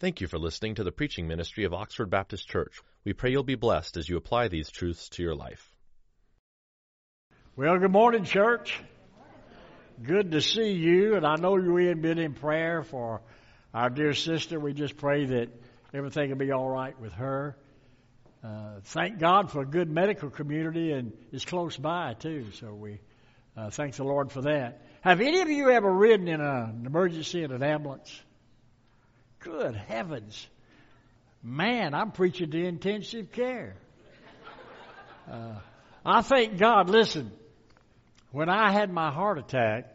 Thank you for listening to the preaching ministry of Oxford Baptist Church. We pray you'll be blessed as you apply these truths to your life. Well, good morning, church. Good to see you, and I know we had been in prayer for our dear sister. We just pray that everything will be all right with her. Uh, thank God for a good medical community, and it's close by too. So we uh, thank the Lord for that. Have any of you ever ridden in an emergency in an ambulance? Good heavens. Man, I'm preaching to intensive care. Uh, I thank God, listen, when I had my heart attack,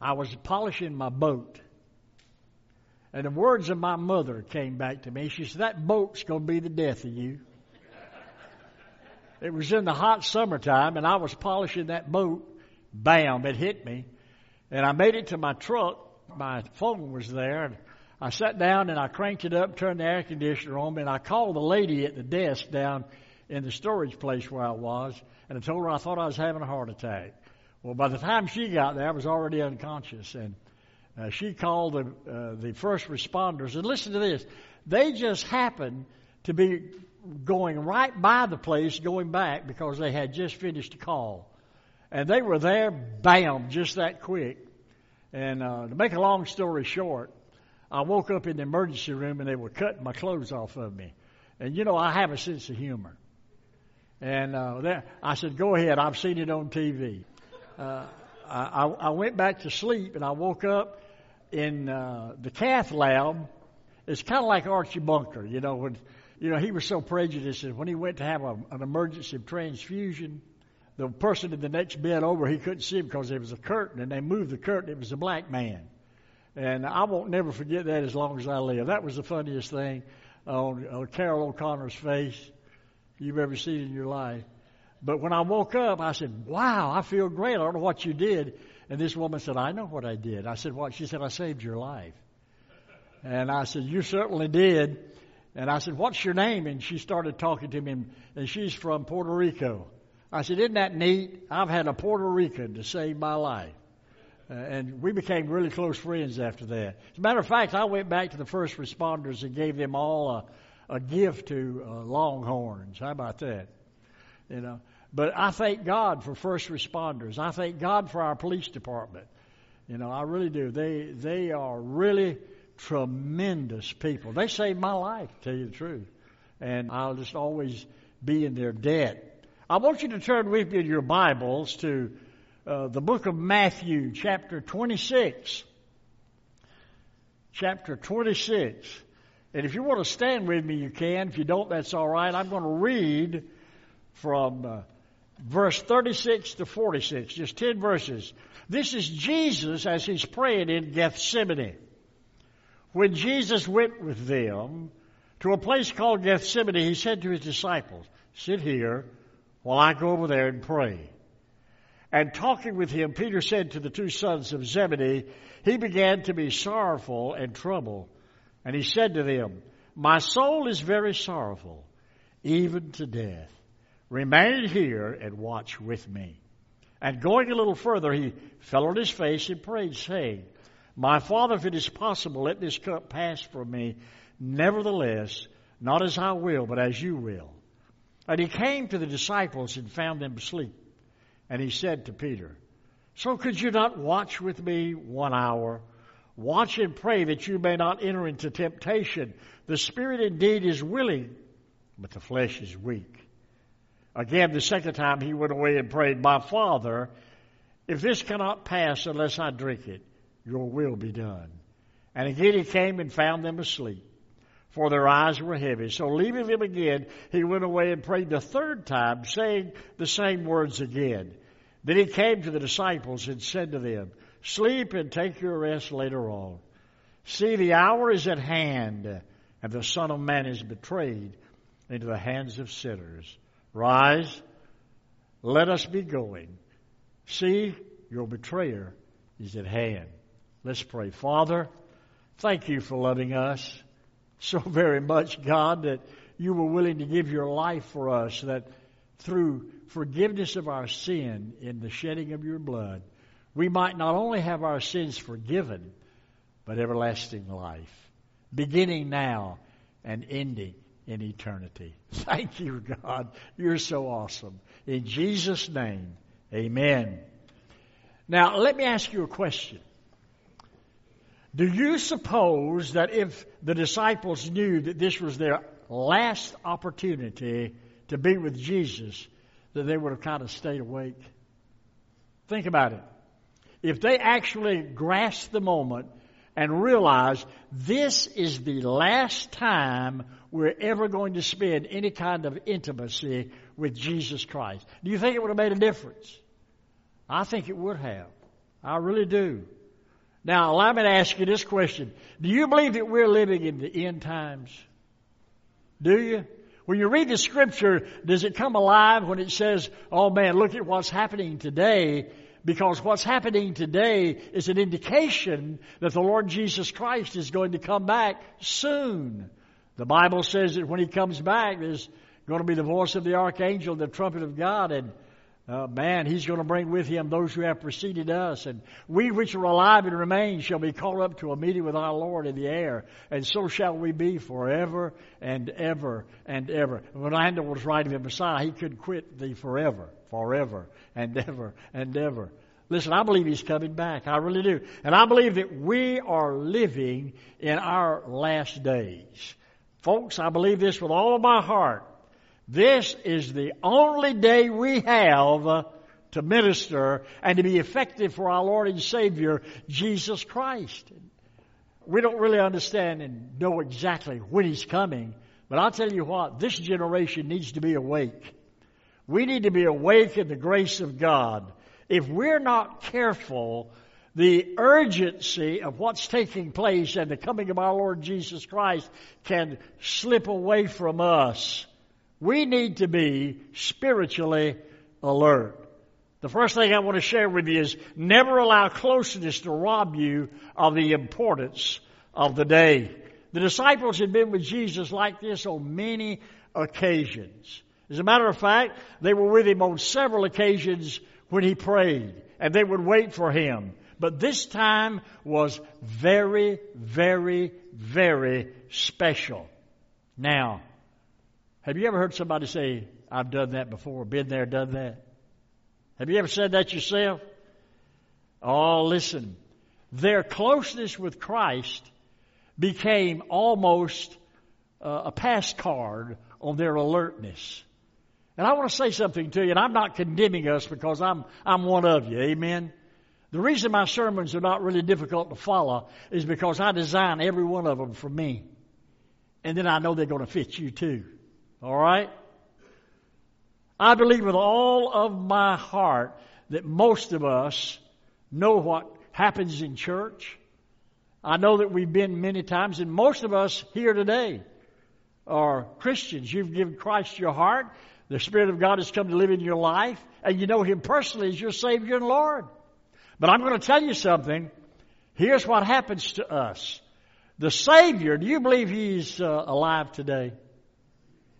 I was polishing my boat. And the words of my mother came back to me. She said, That boat's going to be the death of you. It was in the hot summertime, and I was polishing that boat. Bam, it hit me. And I made it to my truck. My phone was there. And I sat down and I cranked it up, turned the air conditioner on, and I called the lady at the desk down in the storage place where I was, and I told her I thought I was having a heart attack. Well, by the time she got there, I was already unconscious, and uh, she called the uh, the first responders. And listen to this: they just happened to be going right by the place, going back because they had just finished a call, and they were there, bam, just that quick. And uh, to make a long story short, I woke up in the emergency room and they were cutting my clothes off of me. And you know, I have a sense of humor. And uh, I said, "Go ahead. I've seen it on TV." Uh, I, I went back to sleep and I woke up in uh, the cath lab. It's kind of like Archie Bunker, you know. When you know he was so prejudiced that when he went to have a, an emergency transfusion, the person in the next bed over he couldn't see him because there was a curtain, and they moved the curtain. It was a black man. And I won't never forget that as long as I live. That was the funniest thing on, on Carroll O'Connor's face you've ever seen in your life. But when I woke up, I said, Wow, I feel great. I don't know what you did. And this woman said, I know what I did. I said, What? She said, I saved your life. And I said, You certainly did. And I said, What's your name? And she started talking to me, and she's from Puerto Rico. I said, Isn't that neat? I've had a Puerto Rican to save my life. Uh, and we became really close friends after that. As a matter of fact, I went back to the first responders and gave them all a, a gift to uh, Longhorns. How about that? You know. But I thank God for first responders. I thank God for our police department. You know, I really do. They they are really tremendous people. They saved my life, to tell you the truth. And I'll just always be in their debt. I want you to turn with me in your Bibles to uh, the book of Matthew, chapter 26. Chapter 26. And if you want to stand with me, you can. If you don't, that's all right. I'm going to read from uh, verse 36 to 46, just 10 verses. This is Jesus as he's praying in Gethsemane. When Jesus went with them to a place called Gethsemane, he said to his disciples, Sit here while I go over there and pray. And talking with him, Peter said to the two sons of Zebedee, he began to be sorrowful and troubled. And he said to them, My soul is very sorrowful, even to death. Remain here and watch with me. And going a little further, he fell on his face and prayed, saying, My Father, if it is possible, let this cup pass from me. Nevertheless, not as I will, but as you will. And he came to the disciples and found them asleep. And he said to Peter, So could you not watch with me one hour? Watch and pray that you may not enter into temptation. The spirit indeed is willing, but the flesh is weak. Again, the second time he went away and prayed, My Father, if this cannot pass unless I drink it, your will be done. And again he came and found them asleep, for their eyes were heavy. So leaving them again, he went away and prayed the third time, saying the same words again. Then he came to the disciples and said to them, Sleep and take your rest later on. See, the hour is at hand, and the Son of Man is betrayed into the hands of sinners. Rise, let us be going. See, your betrayer is at hand. Let's pray. Father, thank you for loving us so very much, God, that you were willing to give your life for us, that through forgiveness of our sin in the shedding of your blood, we might not only have our sins forgiven, but everlasting life. beginning now and ending in eternity. Thank you, God. You're so awesome. In Jesus' name, amen. Now, let me ask you a question. Do you suppose that if the disciples knew that this was their last opportunity to be with Jesus, that they would have kind of stayed awake? Think about it. If they actually grasped the moment and realized this is the last time we're ever going to spend any kind of intimacy with Jesus Christ, do you think it would have made a difference? I think it would have. I really do. Now, allow me to ask you this question. Do you believe that we're living in the end times? Do you? When you read the scripture, does it come alive when it says, oh man, look at what's happening today? Because what's happening today is an indication that the Lord Jesus Christ is going to come back soon. The Bible says that when He comes back, there's going to be the voice of the archangel, the trumpet of God, and uh, man, he's going to bring with him those who have preceded us. And we which are alive and remain shall be called up to a meeting with our Lord in the air. And so shall we be forever and ever and ever. When Handel was writing the Messiah, he couldn't quit the forever, forever and ever and ever. Listen, I believe he's coming back. I really do. And I believe that we are living in our last days. Folks, I believe this with all of my heart. This is the only day we have uh, to minister and to be effective for our Lord and Savior, Jesus Christ. We don't really understand and know exactly when He's coming, but I'll tell you what, this generation needs to be awake. We need to be awake in the grace of God. If we're not careful, the urgency of what's taking place and the coming of our Lord Jesus Christ can slip away from us we need to be spiritually alert. The first thing I want to share with you is never allow closeness to rob you of the importance of the day. The disciples had been with Jesus like this on many occasions. As a matter of fact, they were with him on several occasions when he prayed, and they would wait for him. But this time was very, very, very special. Now, have you ever heard somebody say, I've done that before, been there, done that? Have you ever said that yourself? Oh, listen. Their closeness with Christ became almost uh, a pass card on their alertness. And I want to say something to you, and I'm not condemning us because I'm, I'm one of you. Amen. The reason my sermons are not really difficult to follow is because I design every one of them for me. And then I know they're going to fit you too. All right? I believe with all of my heart that most of us know what happens in church. I know that we've been many times, and most of us here today are Christians. You've given Christ your heart. The Spirit of God has come to live in your life, and you know Him personally as your Savior and Lord. But I'm going to tell you something. Here's what happens to us. The Savior, do you believe He's uh, alive today?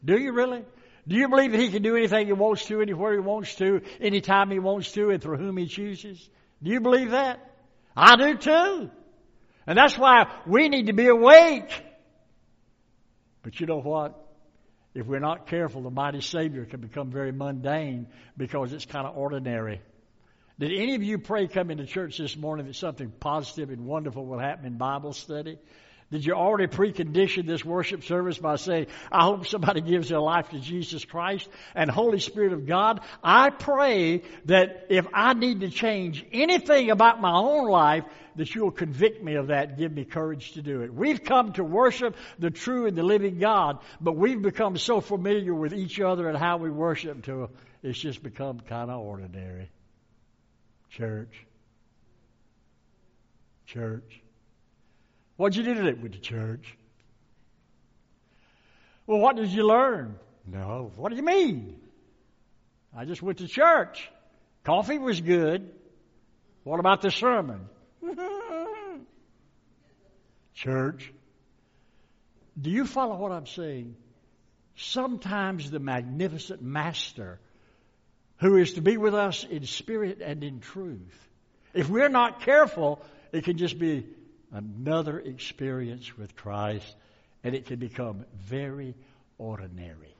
Do you really? Do you believe that He can do anything He wants to, anywhere He wants to, anytime He wants to, and through whom He chooses? Do you believe that? I do too. And that's why we need to be awake. But you know what? If we're not careful, the mighty Savior can become very mundane because it's kind of ordinary. Did any of you pray coming to church this morning that something positive and wonderful will happen in Bible study? Did you already precondition this worship service by saying, I hope somebody gives their life to Jesus Christ and Holy Spirit of God? I pray that if I need to change anything about my own life, that you'll convict me of that and give me courage to do it. We've come to worship the true and the living God, but we've become so familiar with each other and how we worship to it's just become kind of ordinary. Church. Church. What'd you do today? Went to church. Well, what did you learn? No. What do you mean? I just went to church. Coffee was good. What about the sermon? church. Do you follow what I'm saying? Sometimes the magnificent master who is to be with us in spirit and in truth. If we're not careful, it can just be another experience with Christ, and it can become very ordinary.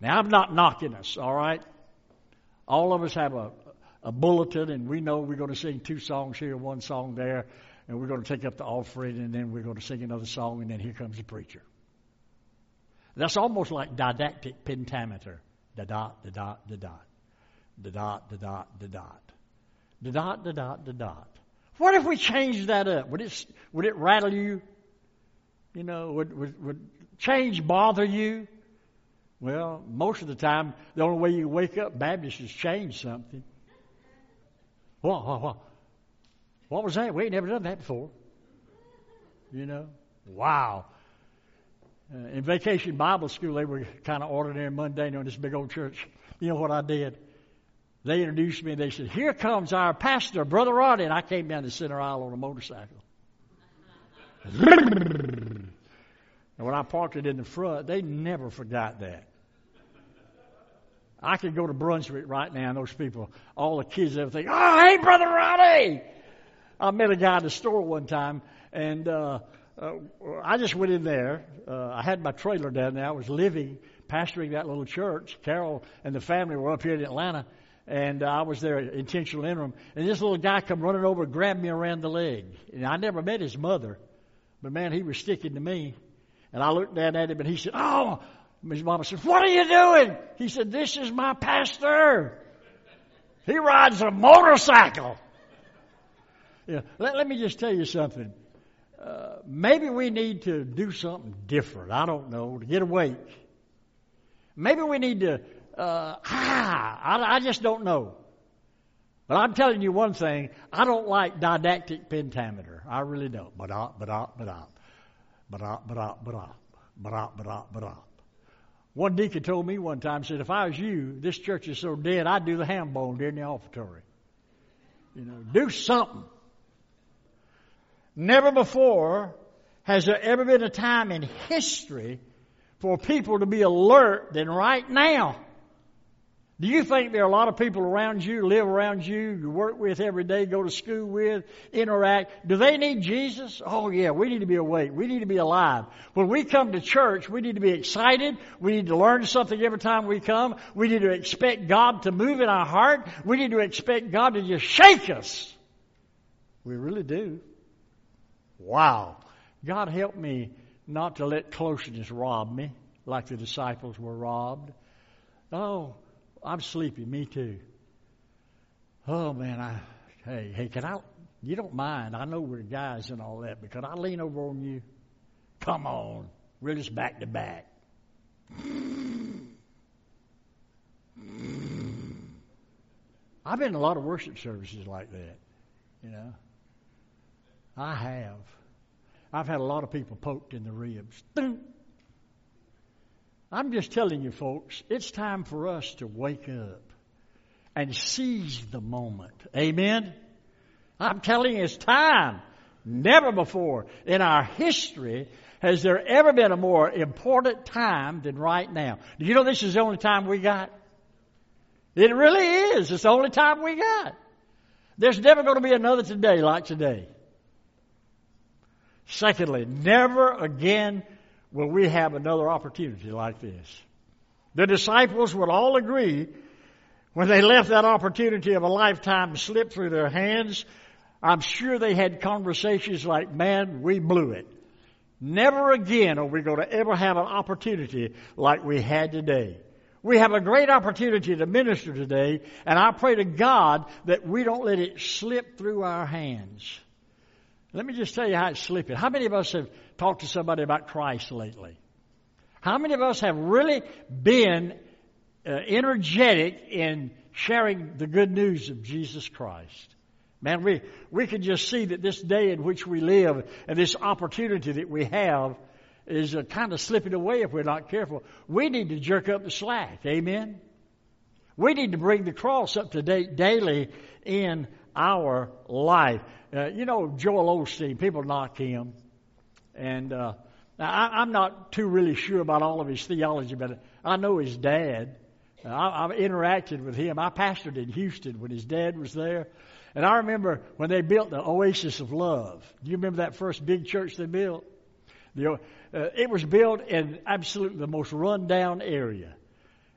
Now, I'm not knocking us, all right? All of us have a, a bulletin, and we know we're going to sing two songs here, one song there, and we're going to take up the offering, and then we're going to sing another song, and then here comes the preacher. That's almost like didactic pentameter. Da dot, da dot, da dot. Da dot, da dot, da dot. Da dot, da dot, da dot. What if we changed that up? Would it, would it rattle you? You know, would, would, would change bother you? Well, most of the time, the only way you wake up Baptist is change something. What, what, what? What was that? We ain't never done that before. You know? Wow. Uh, in vacation Bible school, they were kind of ordinary mundane on this big old church. You know what I did? They introduced me and they said, Here comes our pastor, Brother Roddy. And I came down the center aisle on a motorcycle. and when I parked it in the front, they never forgot that. I could go to Brunswick right now and those people, all the kids, everything, oh, hey, Brother Roddy! I met a guy in the store one time and, uh, uh, I just went in there. Uh, I had my trailer down there. I was living, pastoring that little church. Carol and the family were up here in Atlanta, and I was there intentional interim. And this little guy come running over grabbed me around the leg. And I never met his mother, but man, he was sticking to me. And I looked down at him, and he said, "Oh." His mama said, "What are you doing?" He said, "This is my pastor. He rides a motorcycle." Yeah, let, let me just tell you something. Uh, maybe we need to do something different. I don't know to get awake. Maybe we need to uh, ah, I, I just don't know. But I'm telling you one thing, I don't like didactic pentameter. I really don't. But up, but up, but up, but up, but up, but up, but up, but up. One deacon told me one time, said, if I was you, this church is so dead, I'd do the ham bone during the offertory. You know, do something. Never before has there ever been a time in history for people to be alert than right now. Do you think there are a lot of people around you, live around you, you work with every day, go to school with, interact? Do they need Jesus? Oh yeah, we need to be awake. We need to be alive. When we come to church, we need to be excited. We need to learn something every time we come. We need to expect God to move in our heart. We need to expect God to just shake us. We really do. Wow. God help me not to let closeness rob me like the disciples were robbed. Oh, I'm sleepy. Me too. Oh man, I hey hey can I? You don't mind? I know we're guys and all that, but can I lean over on you? Come on, we're just back to back. I've been in a lot of worship services like that, you know. I have. I've had a lot of people poked in the ribs. I'm just telling you, folks, it's time for us to wake up and seize the moment. Amen? I'm telling you, it's time. Never before in our history has there ever been a more important time than right now. Do you know this is the only time we got? It really is. It's the only time we got. There's never going to be another today like today. Secondly, never again will we have another opportunity like this. The disciples would all agree when they left that opportunity of a lifetime slip through their hands. I'm sure they had conversations like, man, we blew it. Never again are we going to ever have an opportunity like we had today. We have a great opportunity to minister today, and I pray to God that we don't let it slip through our hands. Let me just tell you how it's slipping. How many of us have talked to somebody about Christ lately? How many of us have really been uh, energetic in sharing the good news of Jesus Christ? Man, we, we can just see that this day in which we live and this opportunity that we have is uh, kind of slipping away if we're not careful. We need to jerk up the slack. Amen? We need to bring the cross up to date daily in our life. Uh, you know, Joel Osteen, people knock him. And uh, I, am not too really sure about all of his theology, but I know his dad. Uh, I, I've interacted with him. I pastored in Houston when his dad was there. And I remember when they built the Oasis of Love. Do you remember that first big church they built? The, uh, it was built in absolutely the most rundown area.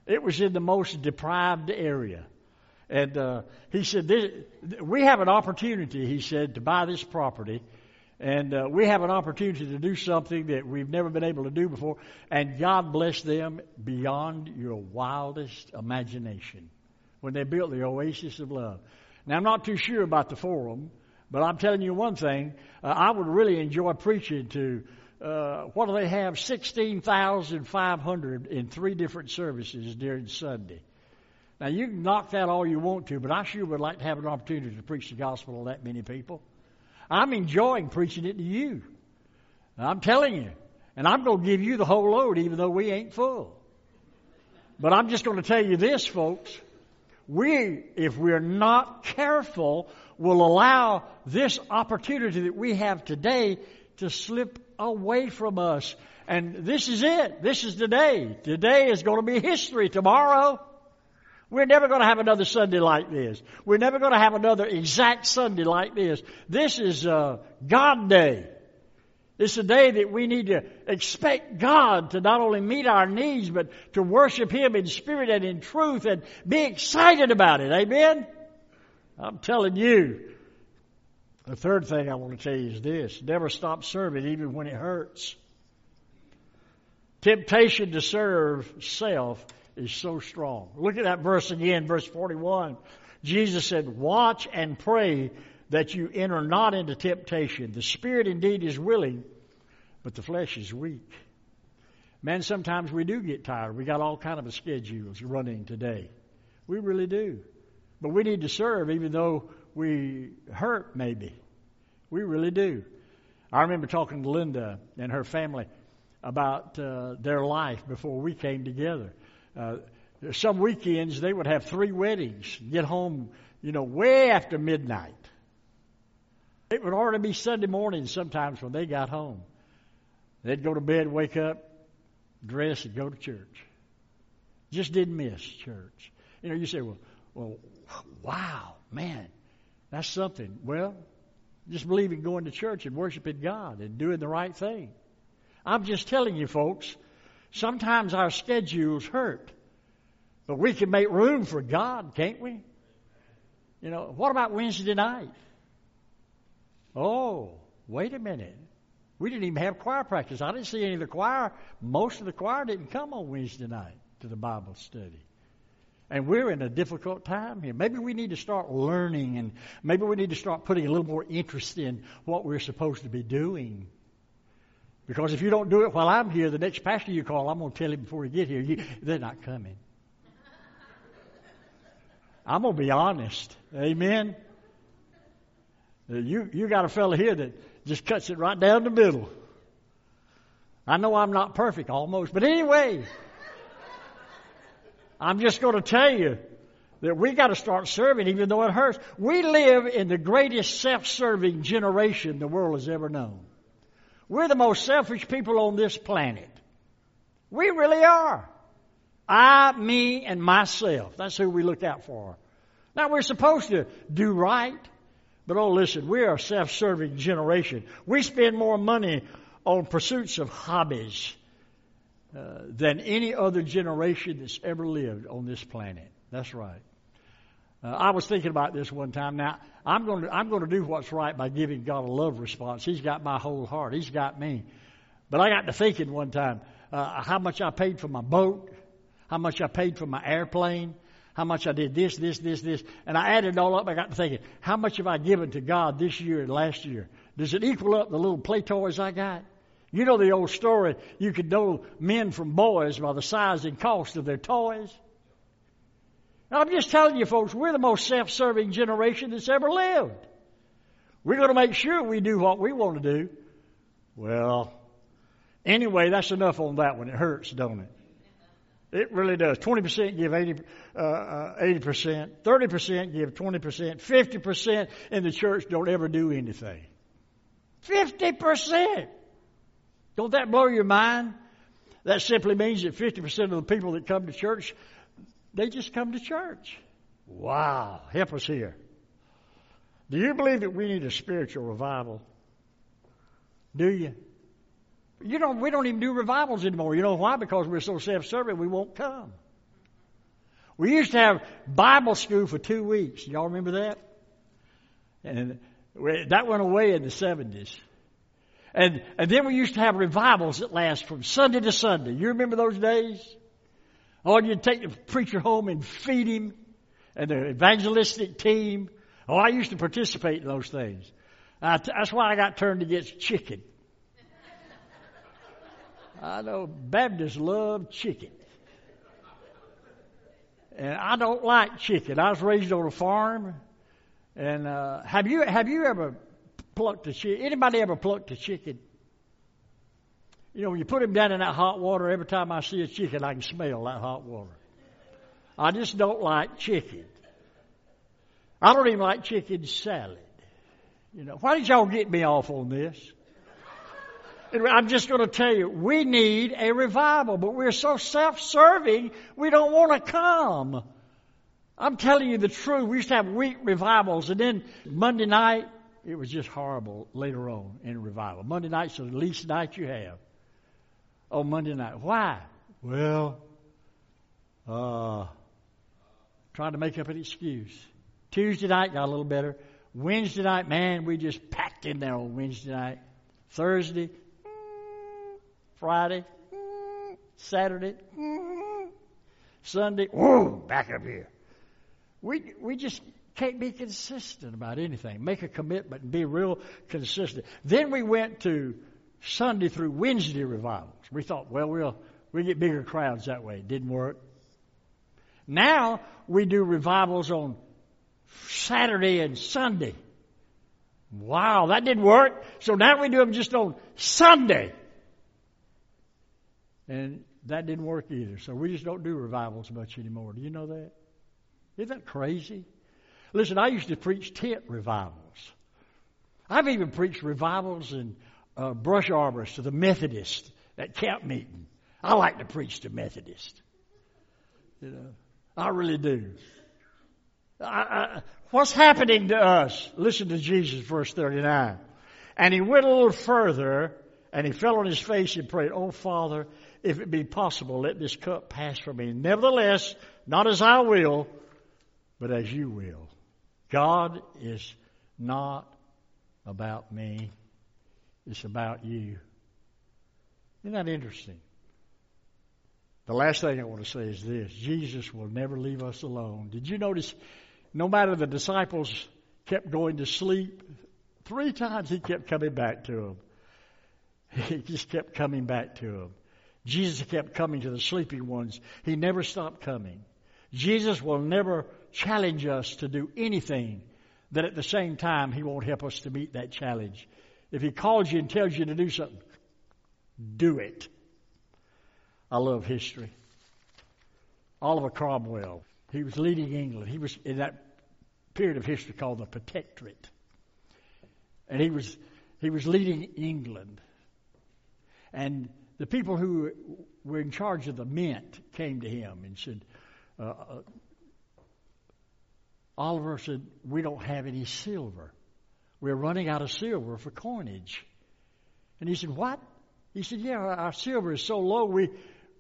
It was in the most deprived area. And uh, he said, We have an opportunity, he said, to buy this property. And uh, we have an opportunity to do something that we've never been able to do before. And God bless them beyond your wildest imagination when they built the Oasis of Love. Now, I'm not too sure about the forum, but I'm telling you one thing. Uh, I would really enjoy preaching to, uh, what do they have? 16,500 in three different services during Sunday. Now, you can knock that all you want to, but I sure would like to have an opportunity to preach the gospel to that many people. I'm enjoying preaching it to you. I'm telling you. And I'm going to give you the whole load even though we ain't full. But I'm just going to tell you this, folks. We, if we're not careful, will allow this opportunity that we have today to slip away from us. And this is it. This is today. Today is going to be history tomorrow. We're never going to have another Sunday like this. We're never going to have another exact Sunday like this. This is uh, God Day. It's a day that we need to expect God to not only meet our needs, but to worship Him in spirit and in truth and be excited about it. Amen? I'm telling you. The third thing I want to tell you is this never stop serving even when it hurts. Temptation to serve self is so strong. Look at that verse again, verse 41. Jesus said, Watch and pray that you enter not into temptation. The spirit indeed is willing, but the flesh is weak. Man, sometimes we do get tired. We got all kind of schedules running today. We really do. But we need to serve even though we hurt maybe. We really do. I remember talking to Linda and her family about uh, their life before we came together. Uh, some weekends they would have three weddings, get home, you know, way after midnight. It would already be Sunday morning sometimes when they got home. They'd go to bed, wake up, dress, and go to church. Just didn't miss church. You know, you say, well, well, wow, man, that's something. Well, just believe in going to church and worshiping God and doing the right thing. I'm just telling you, folks, Sometimes our schedules hurt. But we can make room for God, can't we? You know, what about Wednesday night? Oh, wait a minute. We didn't even have choir practice. I didn't see any of the choir. Most of the choir didn't come on Wednesday night to the Bible study. And we're in a difficult time here. Maybe we need to start learning and maybe we need to start putting a little more interest in what we're supposed to be doing. Because if you don't do it while I'm here, the next pastor you call, I'm going to tell him before you get here, you, they're not coming. I'm going to be honest. Amen. Uh, you, you got a fellow here that just cuts it right down the middle. I know I'm not perfect almost, but anyway, I'm just going to tell you that we got to start serving even though it hurts. We live in the greatest self-serving generation the world has ever known. We're the most selfish people on this planet. We really are. I, me, and myself. That's who we look out for. Now we're supposed to do right, but oh listen, we are a self-serving generation. We spend more money on pursuits of hobbies uh, than any other generation that's ever lived on this planet. That's right. Uh, I was thinking about this one time. Now, I'm going to I'm going to do what's right by giving God a love response. He's got my whole heart. He's got me. But I got to thinking one time uh, how much I paid for my boat, how much I paid for my airplane, how much I did this, this, this, this, and I added it all up. I got to thinking, how much have I given to God this year and last year? Does it equal up the little play toys I got? You know the old story. You could know men from boys by the size and cost of their toys. Now, I'm just telling you, folks, we're the most self serving generation that's ever lived. We're going to make sure we do what we want to do. Well, anyway, that's enough on that one. It hurts, don't it? It really does. 20% give 80, uh, uh, 80%, 30% give 20%, 50% in the church don't ever do anything. 50%! Don't that blow your mind? That simply means that 50% of the people that come to church they just come to church. Wow. Help us here. Do you believe that we need a spiritual revival? Do you? You know, we don't even do revivals anymore. You know why? Because we're so self-serving, we won't come. We used to have Bible school for two weeks. Y'all remember that? And that went away in the 70s. And, and then we used to have revivals that last from Sunday to Sunday. You remember those days? Oh, you'd take the preacher home and feed him and the evangelistic team. Oh, I used to participate in those things. that's why I got turned against chicken. I know Baptists love chicken. And I don't like chicken. I was raised on a farm. And uh, have you have you ever plucked a chicken? Anybody ever plucked a chicken? You know, when you put him down in that hot water, every time I see a chicken, I can smell that hot water. I just don't like chicken. I don't even like chicken salad. You know, why did y'all get me off on this? I'm just going to tell you, we need a revival, but we're so self-serving, we don't want to come. I'm telling you the truth. We used to have week revivals, and then Monday night, it was just horrible later on in revival. Monday night's the least night you have. Oh, Monday night. Why? Well, uh, trying to make up an excuse. Tuesday night got a little better. Wednesday night, man, we just packed in there on Wednesday night. Thursday, Friday, Saturday, Sunday, whoa, back up here. We, we just can't be consistent about anything. Make a commitment and be real consistent. Then we went to Sunday through Wednesday revivals. We thought, well, we'll, we get bigger crowds that way. It didn't work. Now we do revivals on Saturday and Sunday. Wow, that didn't work. So now we do them just on Sunday. And that didn't work either. So we just don't do revivals much anymore. Do you know that? Isn't that crazy? Listen, I used to preach tent revivals. I've even preached revivals in uh, brush arborists to the Methodist at camp meeting. I like to preach to Methodists. You know, I really do. I, I, what's happening to us? Listen to Jesus, verse 39. And he went a little further and he fell on his face and prayed, Oh Father, if it be possible, let this cup pass from me. Nevertheless, not as I will, but as you will. God is not about me. It's about you. Isn't that interesting? The last thing I want to say is this Jesus will never leave us alone. Did you notice no matter the disciples kept going to sleep, three times he kept coming back to them. He just kept coming back to them. Jesus kept coming to the sleeping ones. He never stopped coming. Jesus will never challenge us to do anything that at the same time he won't help us to meet that challenge. If he calls you and tells you to do something, do it. I love history. Oliver Cromwell, he was leading England. He was in that period of history called the Protectorate. And he was, he was leading England. And the people who were in charge of the mint came to him and said, uh, uh, Oliver said, We don't have any silver. We're running out of silver for coinage. And he said, What? He said, Yeah, our silver is so low, we,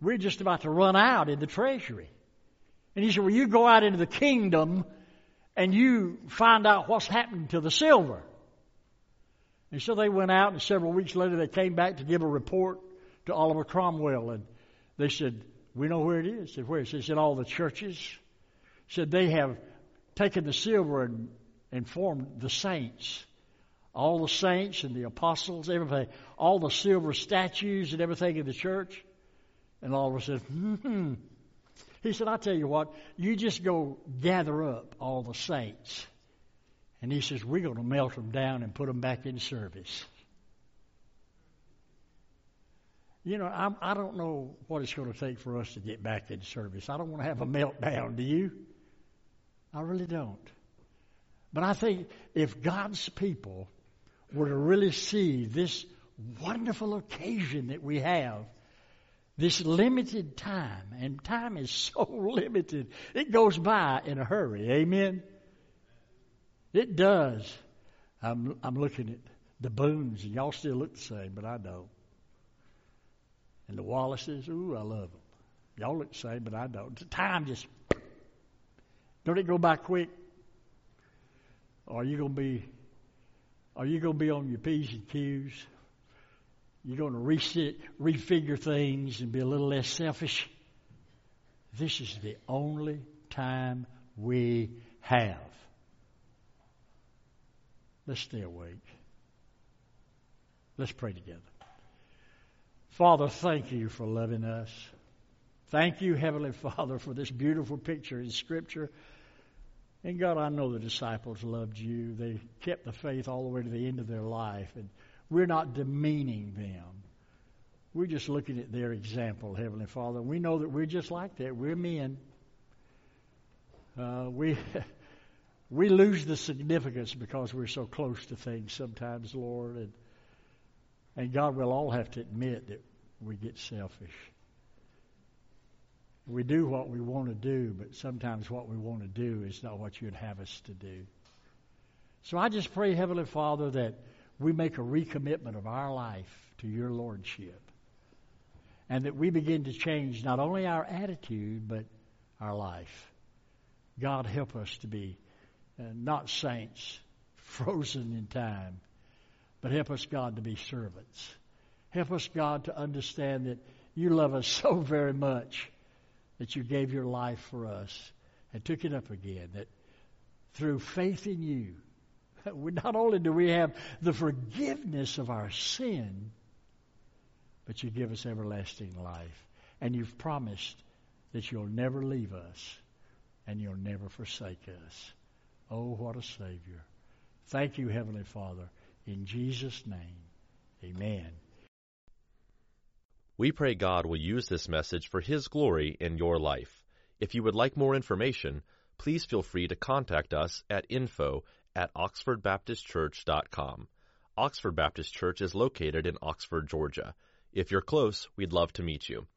we're just about to run out in the treasury. And he said, Well, you go out into the kingdom and you find out what's happened to the silver. And so they went out, and several weeks later they came back to give a report to Oliver Cromwell, and they said, "We know where it is." Said, "Where?" He said, "All the churches." Said they have taken the silver and, and formed the saints. All the saints and the apostles, everything, all the silver statues and everything in the church. And Oliver said, hmm. He said, I tell you what, you just go gather up all the saints. And he says, we're going to melt them down and put them back in service. You know, I'm, I do not know what it's going to take for us to get back in service. I don't want to have a meltdown, do you? I really don't. But I think if God's people were to really see this wonderful occasion that we have, this limited time, and time is so limited, it goes by in a hurry. Amen? It does. I'm, I'm looking at the Boones, and y'all still look the same, but I don't. And the Wallaces, ooh, I love them. Y'all look the same, but I don't. The time just, don't it go by quick? Are you going to be, are you going to be on your P's and Q's? You're going to reset, refigure things and be a little less selfish? This is the only time we have. Let's stay awake. Let's pray together. Father, thank you for loving us. Thank you, Heavenly Father, for this beautiful picture in Scripture. And God, I know the disciples loved you. They kept the faith all the way to the end of their life. And we're not demeaning them. We're just looking at their example, Heavenly Father. We know that we're just like that. We're men. Uh, we we lose the significance because we're so close to things sometimes, Lord. And and God we'll all have to admit that we get selfish. We do what we want to do, but sometimes what we want to do is not what you'd have us to do. So I just pray, Heavenly Father, that we make a recommitment of our life to your Lordship. And that we begin to change not only our attitude, but our life. God, help us to be uh, not saints frozen in time, but help us, God, to be servants. Help us, God, to understand that you love us so very much that you gave your life for us and took it up again. That through faith in you, not only do we have the forgiveness of our sin, but you give us everlasting life. And you've promised that you'll never leave us and you'll never forsake us. Oh, what a Savior. Thank you, Heavenly Father. In Jesus' name, amen. We pray God will use this message for His glory in your life. If you would like more information, please feel free to contact us at info at oxfordbaptistchurch.com. Oxford Baptist Church is located in Oxford, Georgia. If you're close, we'd love to meet you.